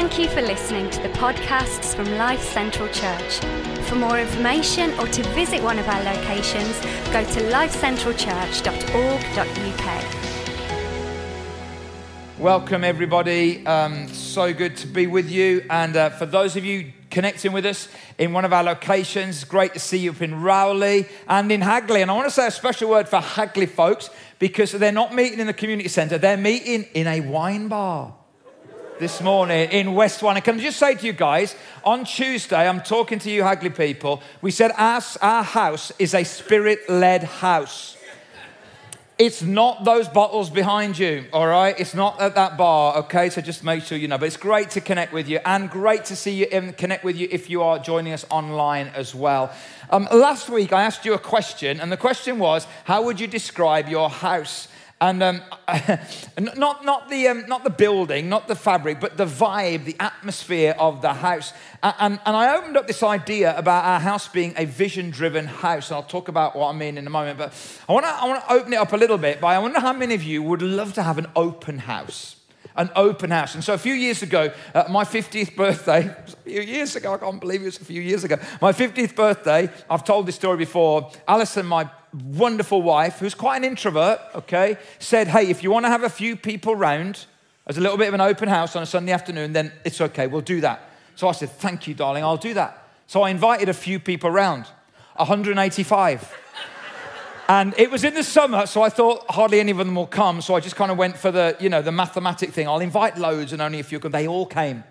Thank you for listening to the podcasts from Life Central Church. For more information or to visit one of our locations, go to lifecentralchurch.org.uk. Welcome, everybody. Um, so good to be with you. And uh, for those of you connecting with us in one of our locations, great to see you up in Rowley and in Hagley. And I want to say a special word for Hagley folks because they're not meeting in the community centre, they're meeting in a wine bar this morning in West One. And can I just say to you guys, on Tuesday, I'm talking to you Hagley people. We said our, our house is a spirit led house. It's not those bottles behind you, all right? It's not at that bar, okay? So just make sure you know. But it's great to connect with you and great to see you and connect with you if you are joining us online as well. Um, last week, I asked you a question, and the question was how would you describe your house? And um, not, not, the, um, not the building, not the fabric, but the vibe, the atmosphere of the house. And, and I opened up this idea about our house being a vision driven house. And I'll talk about what I mean in a moment. But I want to I wanna open it up a little bit by I wonder how many of you would love to have an open house an open house. And so a few years ago, uh, my 50th birthday, a few years ago, I can't believe it was a few years ago, my 50th birthday, I've told this story before. Alison, my wonderful wife, who's quite an introvert, okay, said, Hey, if you want to have a few people round as a little bit of an open house on a Sunday afternoon, then it's okay, we'll do that. So I said, Thank you, darling, I'll do that. So I invited a few people round, 185. and it was in the summer, so I thought hardly any of them will come. So I just kind of went for the, you know, the mathematic thing. I'll invite loads and only a few come. They all came.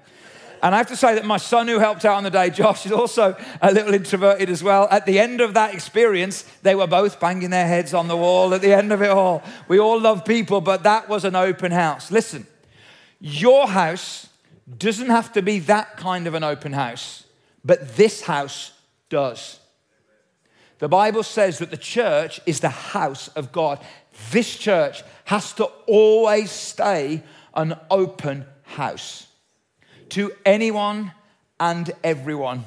And I have to say that my son, who helped out on the day, Josh, is also a little introverted as well. At the end of that experience, they were both banging their heads on the wall at the end of it all. We all love people, but that was an open house. Listen, your house doesn't have to be that kind of an open house, but this house does. The Bible says that the church is the house of God. This church has to always stay an open house to anyone and everyone.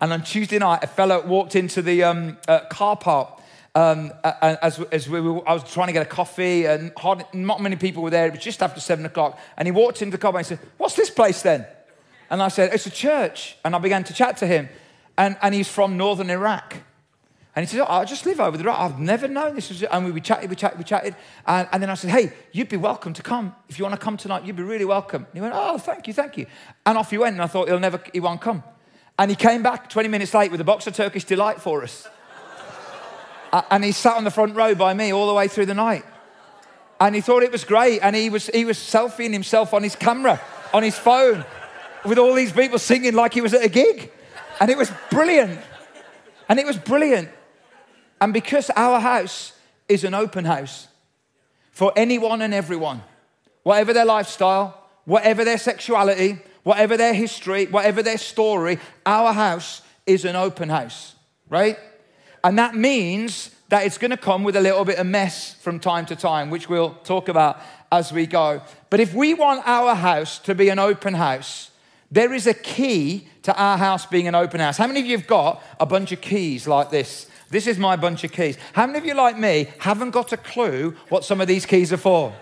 And on Tuesday night, a fellow walked into the um, uh, car park um, as, as we were, I was trying to get a coffee, and hard, not many people were there. It was just after seven o'clock. And he walked into the car park and he said, What's this place then? And I said, It's a church. And I began to chat to him. And, and he's from northern Iraq. And he said, oh, I just live over there. I've never known this. And we chatted, we chatted, we chatted. And, and, then I said, Hey, you'd be welcome to come. If you want to come tonight, you'd be really welcome. And he went, Oh, thank you, thank you. And off he went. And I thought, He'll never, he won't come. And he came back 20 minutes late with a box of Turkish Delight for us. and he sat on the front row by me all the way through the night. And he thought it was great. And he was, he was selfieing himself on his camera, on his phone, with all these people singing like he was at a gig. And it was brilliant. And it was brilliant. And because our house is an open house for anyone and everyone, whatever their lifestyle, whatever their sexuality, whatever their history, whatever their story, our house is an open house, right? And that means that it's going to come with a little bit of mess from time to time, which we'll talk about as we go. But if we want our house to be an open house, there is a key to our house being an open house. How many of you have got a bunch of keys like this? This is my bunch of keys. How many of you, like me, haven't got a clue what some of these keys are for?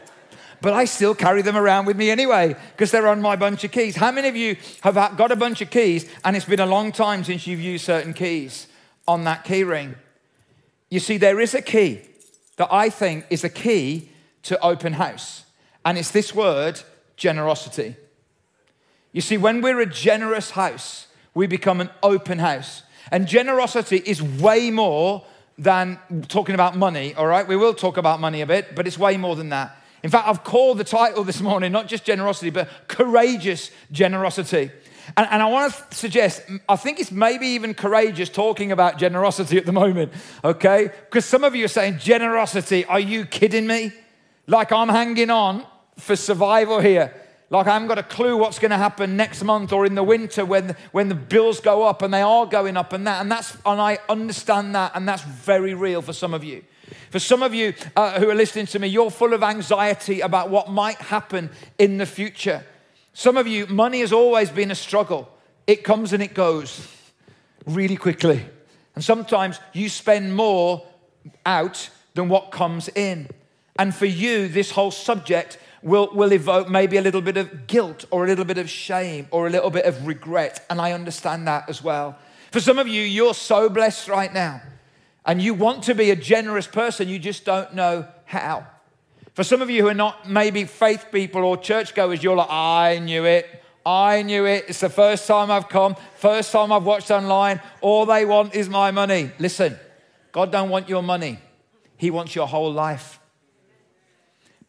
But I still carry them around with me anyway because they're on my bunch of keys. How many of you have got a bunch of keys and it's been a long time since you've used certain keys on that key ring? You see, there is a key that I think is a key to open house, and it's this word generosity. You see, when we're a generous house, we become an open house. And generosity is way more than talking about money, all right? We will talk about money a bit, but it's way more than that. In fact, I've called the title this morning not just generosity, but courageous generosity. And, and, I want to suggest, I think it's maybe even courageous talking about generosity at the moment, okay? Because some of you are saying, generosity, are you kidding me? Like I'm hanging on for survival here. Like I haven't got a clue what's going to happen next month or in the winter when, when the bills go up and they are going up and that. And that's and I understand that, and that's very real for some of you. For some of you uh, who are listening to me, you're full of anxiety about what might happen in the future. Some of you, money has always been a struggle. It comes and it goes really quickly. And sometimes you spend more out than what comes in. And for you, this whole subject will, will evoke maybe a little bit of guilt or a little bit of shame or a little bit of regret. And I understand that as well. For some of you, you're so blessed right now and you want to be a generous person, you just don't know how. For some of you who are not maybe faith people or churchgoers, you're like, I knew it. I knew it. It's the first time I've come, first time I've watched online. All they want is my money. Listen, God don't want your money. He wants your whole life.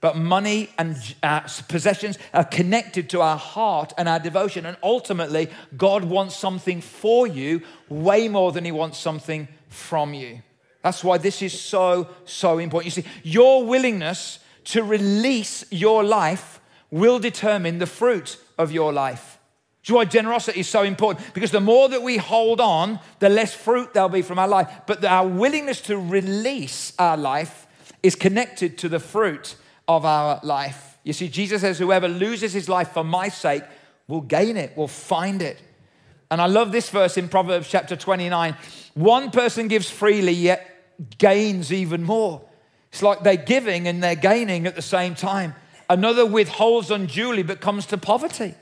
But money and uh, possessions are connected to our heart and our devotion. And ultimately, God wants something for you way more than He wants something from you. That's why this is so, so important. You see, your willingness to release your life will determine the fruit of your life. That's why generosity is so important because the more that we hold on, the less fruit there'll be from our life. But our willingness to release our life is connected to the fruit of our life. You see, Jesus says, Whoever loses his life for my sake will gain it, will find it. And I love this verse in Proverbs chapter 29. One person gives freely, yet gains even more. It's like they're giving and they're gaining at the same time. Another withholds unduly but comes to poverty.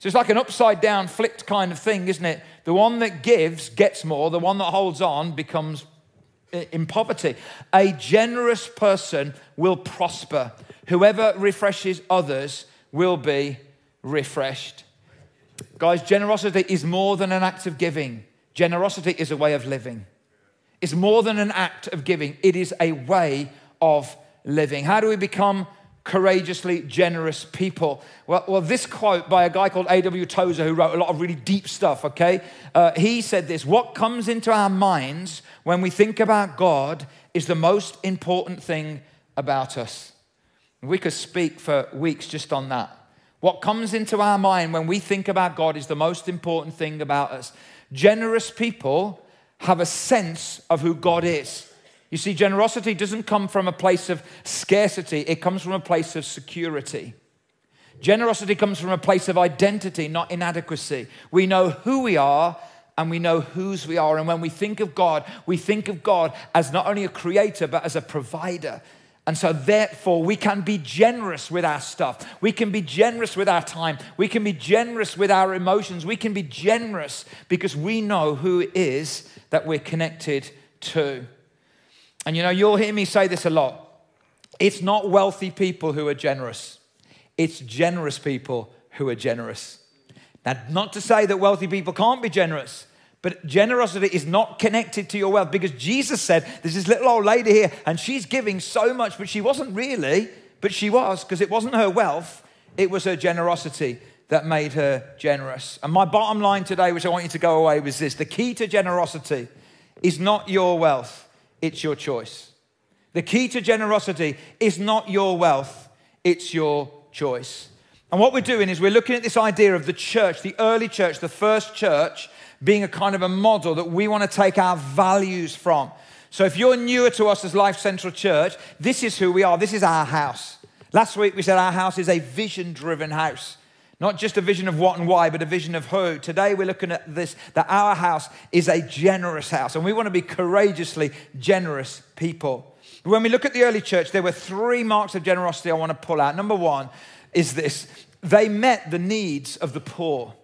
So it's like an upside down, flipped kind of thing, isn't it? The one that gives gets more, the one that holds on becomes in poverty. A generous person will prosper. Whoever refreshes others will be refreshed. Guys, generosity is more than an act of giving, generosity is a way of living. It's more than an act of giving, it is a way of living. How do we become courageously generous people. Well, well, this quote by a guy called A.W. Tozer, who wrote a lot of really deep stuff, okay? Uh, he said this What comes into our minds when we think about God is the most important thing about us. We could speak for weeks just on that. What comes into our mind when we think about God is the most important thing about us. Generous people have a sense of who God is. You see, generosity doesn't come from a place of scarcity, it comes from a place of security. Generosity comes from a place of identity, not inadequacy. We know who we are and we know whose we are. And when we think of God, we think of God as not only a creator, but as a provider. And so, therefore, we can be generous with our stuff. We can be generous with our time. We can be generous with our emotions. We can be generous because we know who it is that we're connected to. And you know, you'll hear me say this a lot. It's not wealthy people who are generous, it's generous people who are generous. Now, not to say that wealthy people can't be generous, but generosity is not connected to your wealth because Jesus said, There's this little old lady here, and she's giving so much, but she wasn't really, but she was because it wasn't her wealth, it was her generosity that made her generous. And my bottom line today, which I want you to go away with is this the key to generosity is not your wealth, it's your choice. The key to generosity is not your wealth, it's your choice. And what we're doing is we're looking at this idea of the church, the early church, the first church, being a kind of a model that we want to take our values from. So if you're newer to us as Life Central Church, this is who we are. This is our house. Last week we said our house is a vision driven house. Not just a vision of what and why, but a vision of who. Today we're looking at this that our house is a generous house, and we want to be courageously generous people. When we look at the early church, there were three marks of generosity I want to pull out. Number one is this they met the needs of the poor.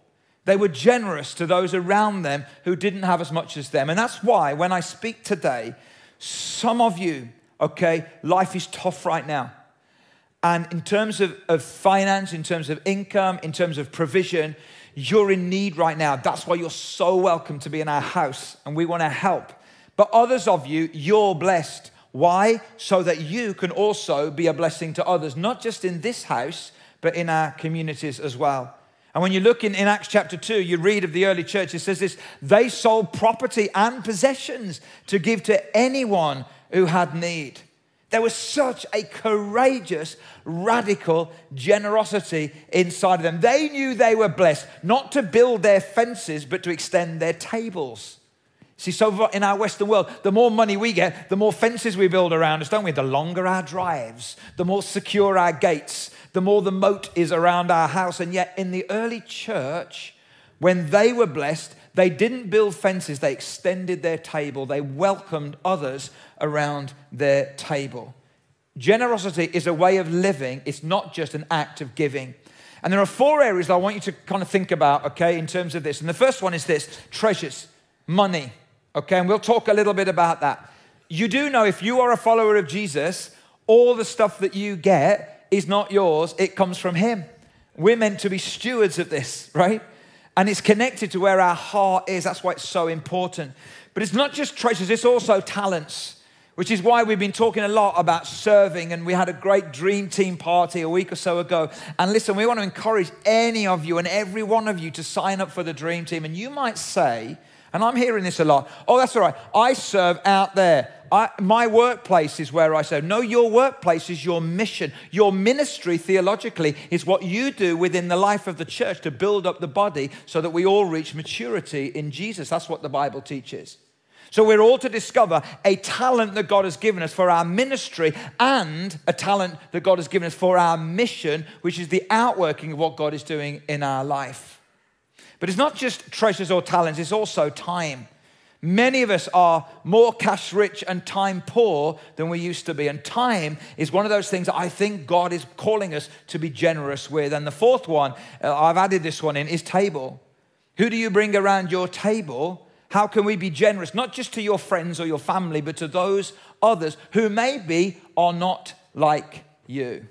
They were generous to those around them who didn't have as much as them. And that's why when I speak today, some of you, okay, life is tough right now. And in terms of, of finance, in terms of income, in terms of provision, you're in need right now. That's why you're so welcome to be in our house and we want to help. But others of you, you're blessed. Why? So that you can also be a blessing to others, not just in this house, but in our communities as well. And when you look in, in Acts chapter 2, you read of the early church, it says this they sold property and possessions to give to anyone who had need. There was such a courageous, radical generosity inside of them. They knew they were blessed not to build their fences, but to extend their tables. See, so in our Western world, the more money we get, the more fences we build around us, don't we? The longer our drives, the more secure our gates, the more the moat is around our house. And yet, in the early church, when they were blessed, they didn't build fences, they extended their table. They welcomed others around their table. Generosity is a way of living, it's not just an act of giving. And there are four areas that I want you to kind of think about, okay, in terms of this. And the first one is this treasures, money, okay, and we'll talk a little bit about that. You do know if you are a follower of Jesus, all the stuff that you get is not yours, it comes from Him. We're meant to be stewards of this, right? And it's connected to where our heart is. That's why it's so important. But it's not just treasures, it's also talents which is why we've been talking a lot about serving. And we had a great dream team party a week or so ago. And listen, we want to encourage any of you and every one of you to sign up for the dream team. And you might say, and I'm hearing this a lot, oh, that's all right, I serve out there. I, my workplace is where I serve. No, your workplace is your mission. Your ministry, theologically, is what you do within the life of the church to build up the body so that we all reach maturity in Jesus. That's what the Bible teaches. So we're all to discover a talent that God has given us for our ministry and a talent that God has given us for our mission, which is the outworking of what God is doing in our life. But it's not just treasures or talents, it's also time. Many of us are more cash rich and time poor than we used to be. And time is one of those things I think God is calling us to be generous with. And the fourth one, uh, I've added this one in, is table. Who do you bring around your table? How can we be generous, not just to your friends or your family, but to those others who maybe are not like you?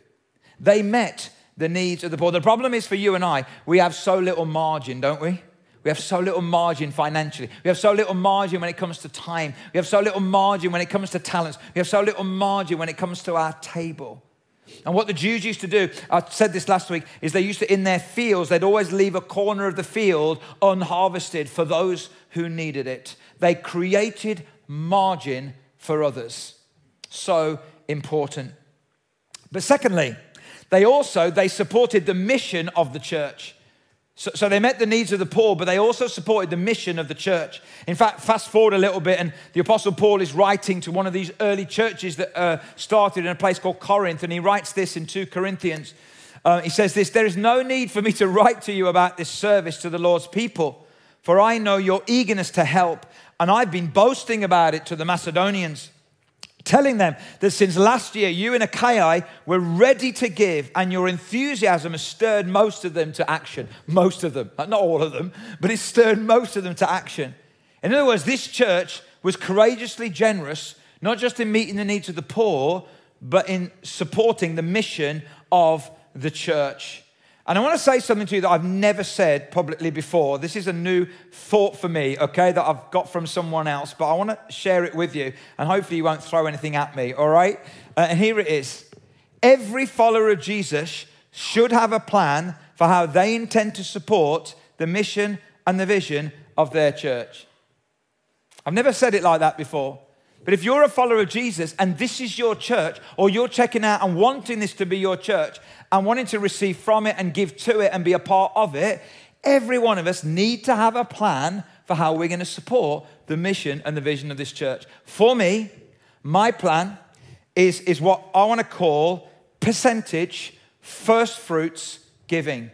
They met the needs of the poor. The problem is for you and I, we have so little margin, don't we? We have so little margin financially. We have so little margin when it comes to time. We have so little margin when it comes to talents. We have so little margin when it comes to our table. And what the Jews used to do, I said this last week, is they used to, in their fields, they'd always leave a corner of the field unharvested for those who needed it. They created margin for others. So important. But secondly, they also they supported the mission of the church. So, so, they met the needs of the poor, but they also supported the mission of the church. In fact, fast forward a little bit, and the Apostle Paul is writing to one of these early churches that uh, started in a place called Corinth, and he writes this in 2 Corinthians. Uh, he says this There is no need for me to write to you about this service to the Lord's people, for I know your eagerness to help, and I've been boasting about it to the Macedonians telling them that since last year you in Achaia were ready to give and your enthusiasm has stirred most of them to action. Most of them, uh, not all of them, but it stirred most of them to action. In other words, this church was courageously generous, not just in meeting the needs of the poor, but in supporting the mission of the church. And I want to say something to you that I've never said publicly before. This is a new thought for me, okay, that I've got from someone else, but I want to share it with you, and hopefully you won't throw anything at me, all right? Uh, and here it is Every follower of Jesus should have a plan for how they intend to support the mission and the vision of their church. I've never said it like that before. But if you're a follower of Jesus and this is your church, or you're checking out and wanting this to be your church and wanting to receive from it and give to it and be a part of it, every one of us need to have a plan for how we're going to support the mission and the vision of this church. For me, my plan is, is what I want to call percentage first fruits giving.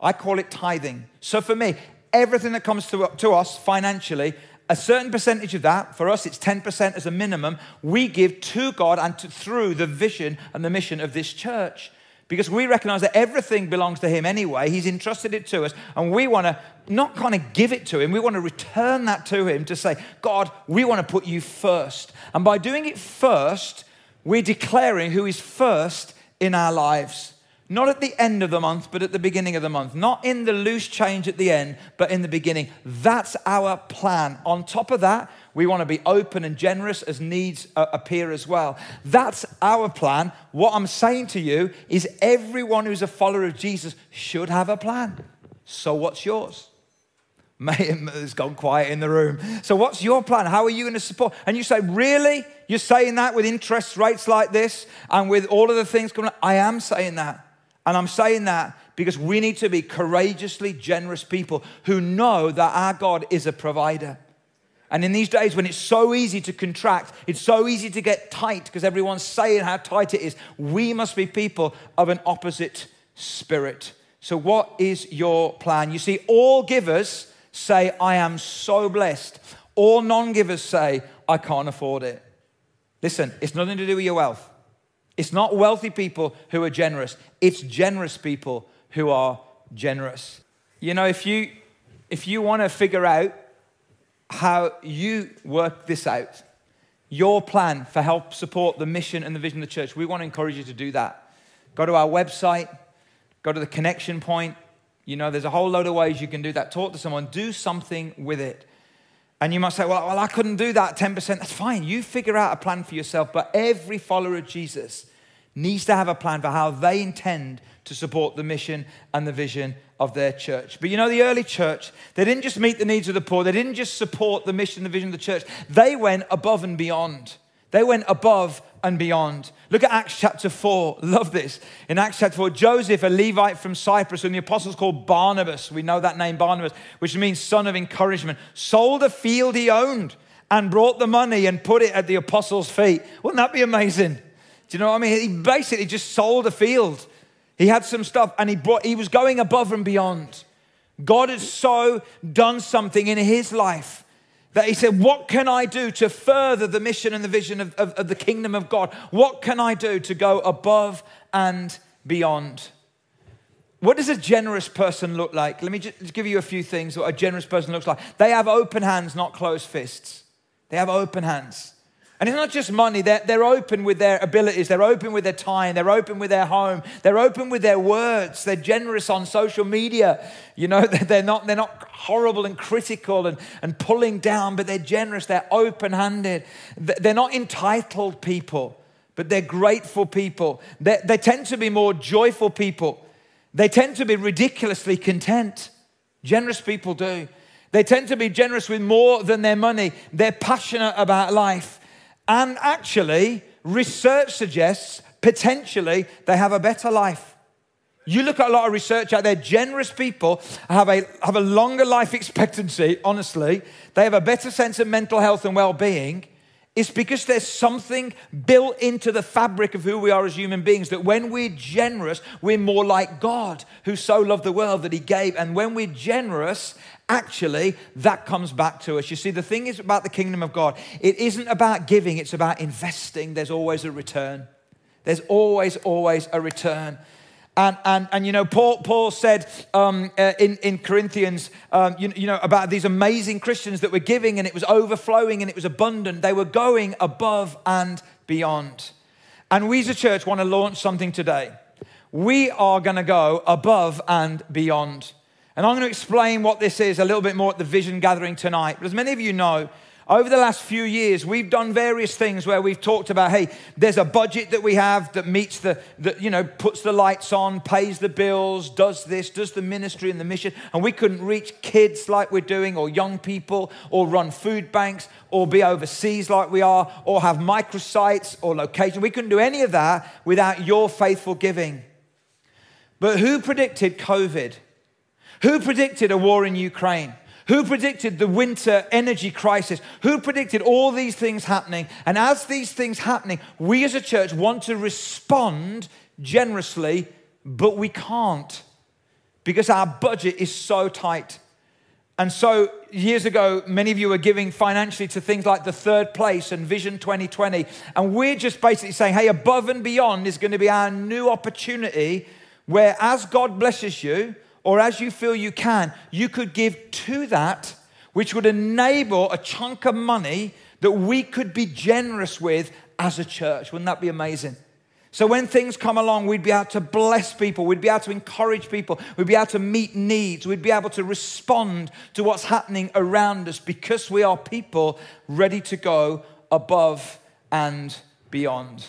I call it tithing. So for me, everything that comes to, to us financially, a certain percentage of that, for us it's 10% as a minimum, we give to God and to, through the vision and the mission of this church. Because we recognize that everything belongs to Him anyway. He's entrusted it to us, and we want to not kind of give it to Him, we want to return that to Him to say, God, we want to put you first. And by doing it first, we're declaring who is first in our lives. Not at the end of the month, but at the beginning of the month. Not in the loose change at the end, but in the beginning. That's our plan. On top of that, we want to be open and generous as needs uh, appear as well. That's our plan. What I'm saying to you is everyone who's a follower of Jesus should have a plan. So, what's yours? Mayhem has gone quiet in the room. So, what's your plan? How are you going to support? And you say, Really? You're saying that with interest rates like this and with all of the things coming? I am saying that. And I'm saying that because we need to be courageously generous people who know that our God is a provider. And in these days when it's so easy to contract, it's so easy to get tight because everyone's saying how tight it is, we must be people of an opposite spirit. So, what is your plan? You see, all givers say, I am so blessed. All non givers say, I can't afford it. Listen, it's nothing to do with your wealth. It's not wealthy people who are generous, it's generous people who are generous. You know, if you if you want to figure out how you work this out, your plan for help support the mission and the vision of the church, we want to encourage you to do that. Go to our website, go to the connection point. You know, there's a whole load of ways you can do that. Talk to someone, do something with it. And you might say, well, well, I couldn't do that 10%. That's fine. You figure out a plan for yourself. But every follower of Jesus needs to have a plan for how they intend to support the mission and the vision of their church. But you know, the early church, they didn't just meet the needs of the poor, they didn't just support the mission the vision of the church, they went above and beyond. They went above and beyond. Look at Acts chapter 4. Love this. In Acts chapter 4, Joseph, a Levite from Cyprus, whom the apostles called Barnabas, we know that name Barnabas, which means son of encouragement, sold a field he owned and brought the money and put it at the apostles' feet. Wouldn't that be amazing? Do you know what I mean? He basically just sold a field. He had some stuff and he brought he was going above and beyond. God has so done something in his life that he said, What can I do to further the mission and the vision of, of, of, the kingdom of God? What can I do to go above and beyond? What does a generous person look like? Let me just give you a few things what a generous person looks like. They have open hands, not closed fists. They have open hands. And it's not just money, they're, they're open with their abilities, they're open with their time, they're open with their home, they're open with their words, they're generous on social media. You know, they're not, they're not horrible and critical and, and pulling down, but they're generous, they're open handed. They're not entitled people, but they're grateful people. They, they tend to be more joyful people. They tend to be ridiculously content. Generous people do. They tend to be generous with more than their money. They're passionate about life. And actually, research suggests potentially they have a better life. You look at a lot of research out there, generous people have a, have a longer life expectancy, honestly. They have a better sense of mental health and well being. It's because there's something built into the fabric of who we are as human beings that when we're generous, we're more like God, who so loved the world that he gave. And when we're generous, actually, that comes back to us. You see, the thing is about the kingdom of God, it isn't about giving, it's about investing. There's always a return. There's always, always a return. And, and, and you know, Paul, Paul said um, uh, in, in Corinthians, um, you, you know, about these amazing Christians that were giving and it was overflowing and it was abundant. They were going above and beyond. And we as a church want to launch something today. We are going to go above and beyond. And I'm going to explain what this is a little bit more at the vision gathering tonight. But as many of you know, over the last few years, we've done various things where we've talked about, hey, there's a budget that we have that meets the, that, you know, puts the lights on, pays the bills, does this, does the ministry and the mission. And we couldn't reach kids like we're doing, or young people, or run food banks, or be overseas like we are, or have microsites or location. We couldn't do any of that without your faithful giving. But who predicted COVID? Who predicted a war in Ukraine? Who predicted the winter energy crisis? Who predicted all these things happening? And as these things happening, we as a church want to respond generously, but we can't because our budget is so tight. And so, years ago, many of you were giving financially to things like the third place and Vision 2020. And we're just basically saying, hey, above and beyond is going to be our new opportunity where, as God blesses you, or as you feel you can, you could give to that, which would enable a chunk of money that we could be generous with as a church. Wouldn't that be amazing? So when things come along, we'd be able to bless people, we'd be able to encourage people, we'd be able to meet needs, we'd be able to respond to what's happening around us because we are people ready to go above and beyond.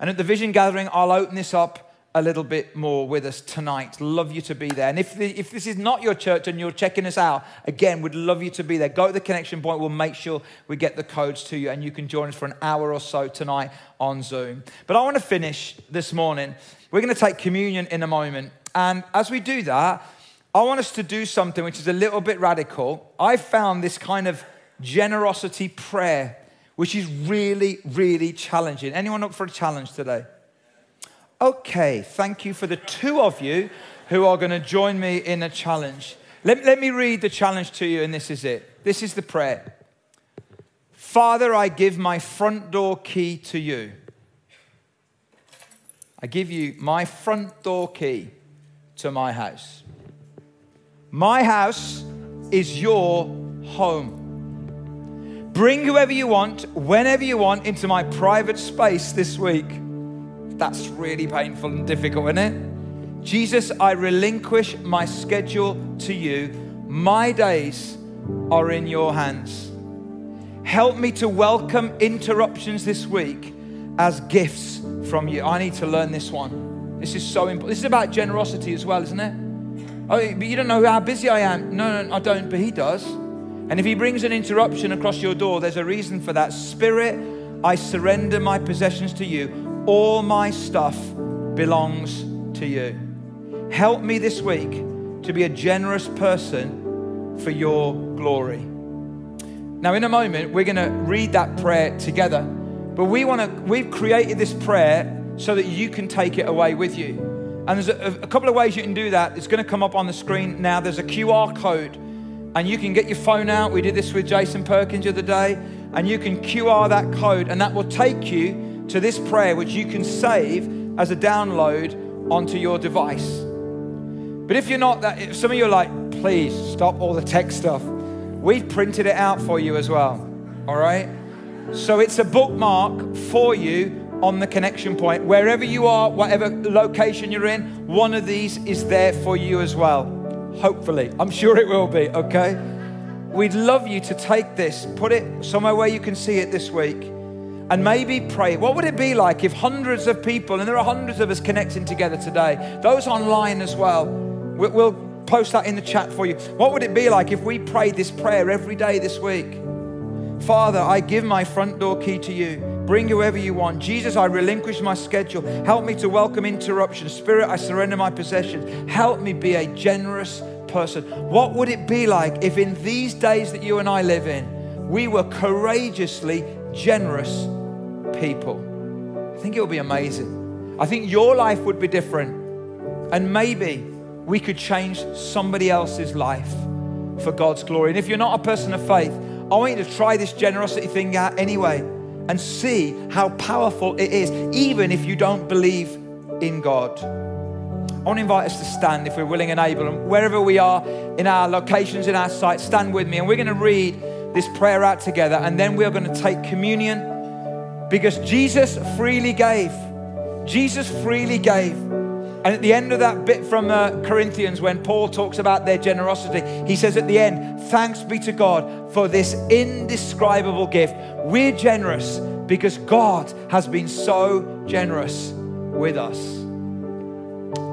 And at the vision gathering, I'll open this up a little bit more with us tonight. Love you to be there. And if, the, if this is not your church and you're checking us out, again, we'd love you to be there. Go to the connection point. We'll make sure we get the codes to you and you can join us for an hour or so tonight on Zoom. But I want to finish this morning. We're going to take communion in a moment. And as we do that, I want us to do something which is a little bit radical. I found this kind of generosity prayer, which is really, really challenging. Anyone up for a challenge today? Okay, thank you for the two of you who are going to join me in a challenge. Let, let me read the challenge to you, and this is it. This is the prayer Father, I give my front door key to you. I give you my front door key to my house. My house is your home. Bring whoever you want, whenever you want, into my private space this week. That's really painful and difficult, isn't it? Jesus, I relinquish my schedule to you. My days are in your hands. Help me to welcome interruptions this week as gifts from you. I need to learn this one. This is so important. This is about generosity as well, isn't it? Oh, but you don't know how busy I am. No, no, I don't, but He does. And if He brings an interruption across your door, there's a reason for that. Spirit, I surrender my possessions to you. All my stuff belongs to you. Help me this week to be a generous person for your glory. Now, in a moment, we're going to read that prayer together. But we want to, we've created this prayer so that you can take it away with you. And there's a, a couple of ways you can do that. It's going to come up on the screen now. There's a QR code, and you can get your phone out. We did this with Jason Perkins the other day, and you can QR that code, and that will take you to this prayer, which you can save as a download onto your device. But if you're not that, if some of you are like, please stop all the tech stuff, we've printed it out for you as well. All right? So it's a bookmark for you on the connection point. Wherever you are, whatever location you're in, one of these is there for you as well. Hopefully. I'm sure it will be, okay? We'd love you to take this, put it somewhere where you can see it this week, and maybe pray. What would it be like if hundreds of people, and there are hundreds of us connecting together today, those online as well, we'll post that in the chat for you. What would it be like if we prayed this prayer every day this week? Father, I give my front door key to you. Bring whoever you want. Jesus, I relinquish my schedule. Help me to welcome interruption. Spirit, I surrender my possessions. Help me be a generous person. What would it be like if in these days that you and I live in, we were courageously generous people? I think it would be amazing. I think your life would be different. And maybe we could change somebody else's life for God's glory. And if you're not a person of faith, I want you to try this generosity thing out anyway and see how powerful it is, even if you don't believe in God. I want to invite us to stand if we're willing and able. And wherever we are in our locations, in our sites, stand with me. And we're going to read this prayer out together. And then we're going to take communion because Jesus freely gave. Jesus freely gave. And at the end of that bit from uh, Corinthians, when Paul talks about their generosity, he says at the end, Thanks be to God for this indescribable gift. We're generous because God has been so generous with us.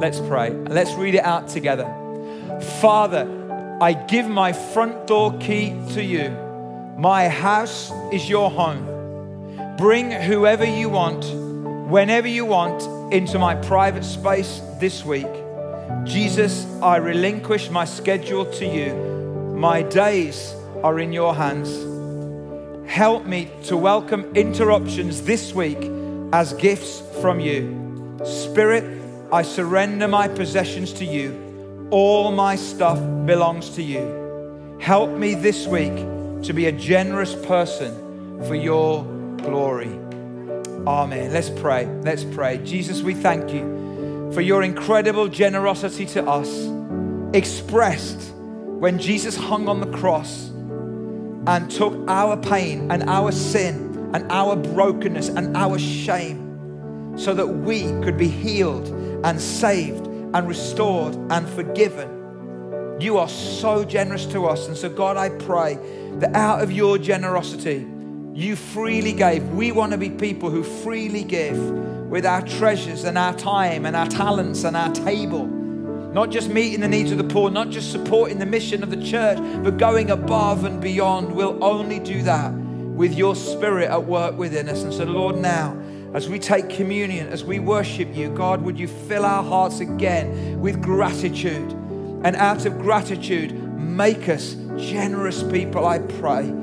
Let's pray. Let's read it out together. Father, I give my front door key to you. My house is your home. Bring whoever you want, whenever you want into my private space this week. Jesus, I relinquish my schedule to you. My days are in your hands. Help me to welcome interruptions this week as gifts from you. Spirit, I surrender my possessions to you. All my stuff belongs to you. Help me this week to be a generous person for your glory. Amen. Let's pray. Let's pray. Jesus, we thank you for your incredible generosity to us, expressed when Jesus hung on the cross and took our pain and our sin and our brokenness and our shame so that we could be healed and saved and restored and forgiven. You are so generous to us. And so, God, I pray that out of your generosity, you freely gave. We want to be people who freely give with our treasures and our time and our talents and our table. Not just meeting the needs of the poor, not just supporting the mission of the church, but going above and beyond. We'll only do that with your spirit at work within us. And so, Lord, now, as we take communion, as we worship you, God, would you fill our hearts again with gratitude? And out of gratitude, make us generous people, I pray.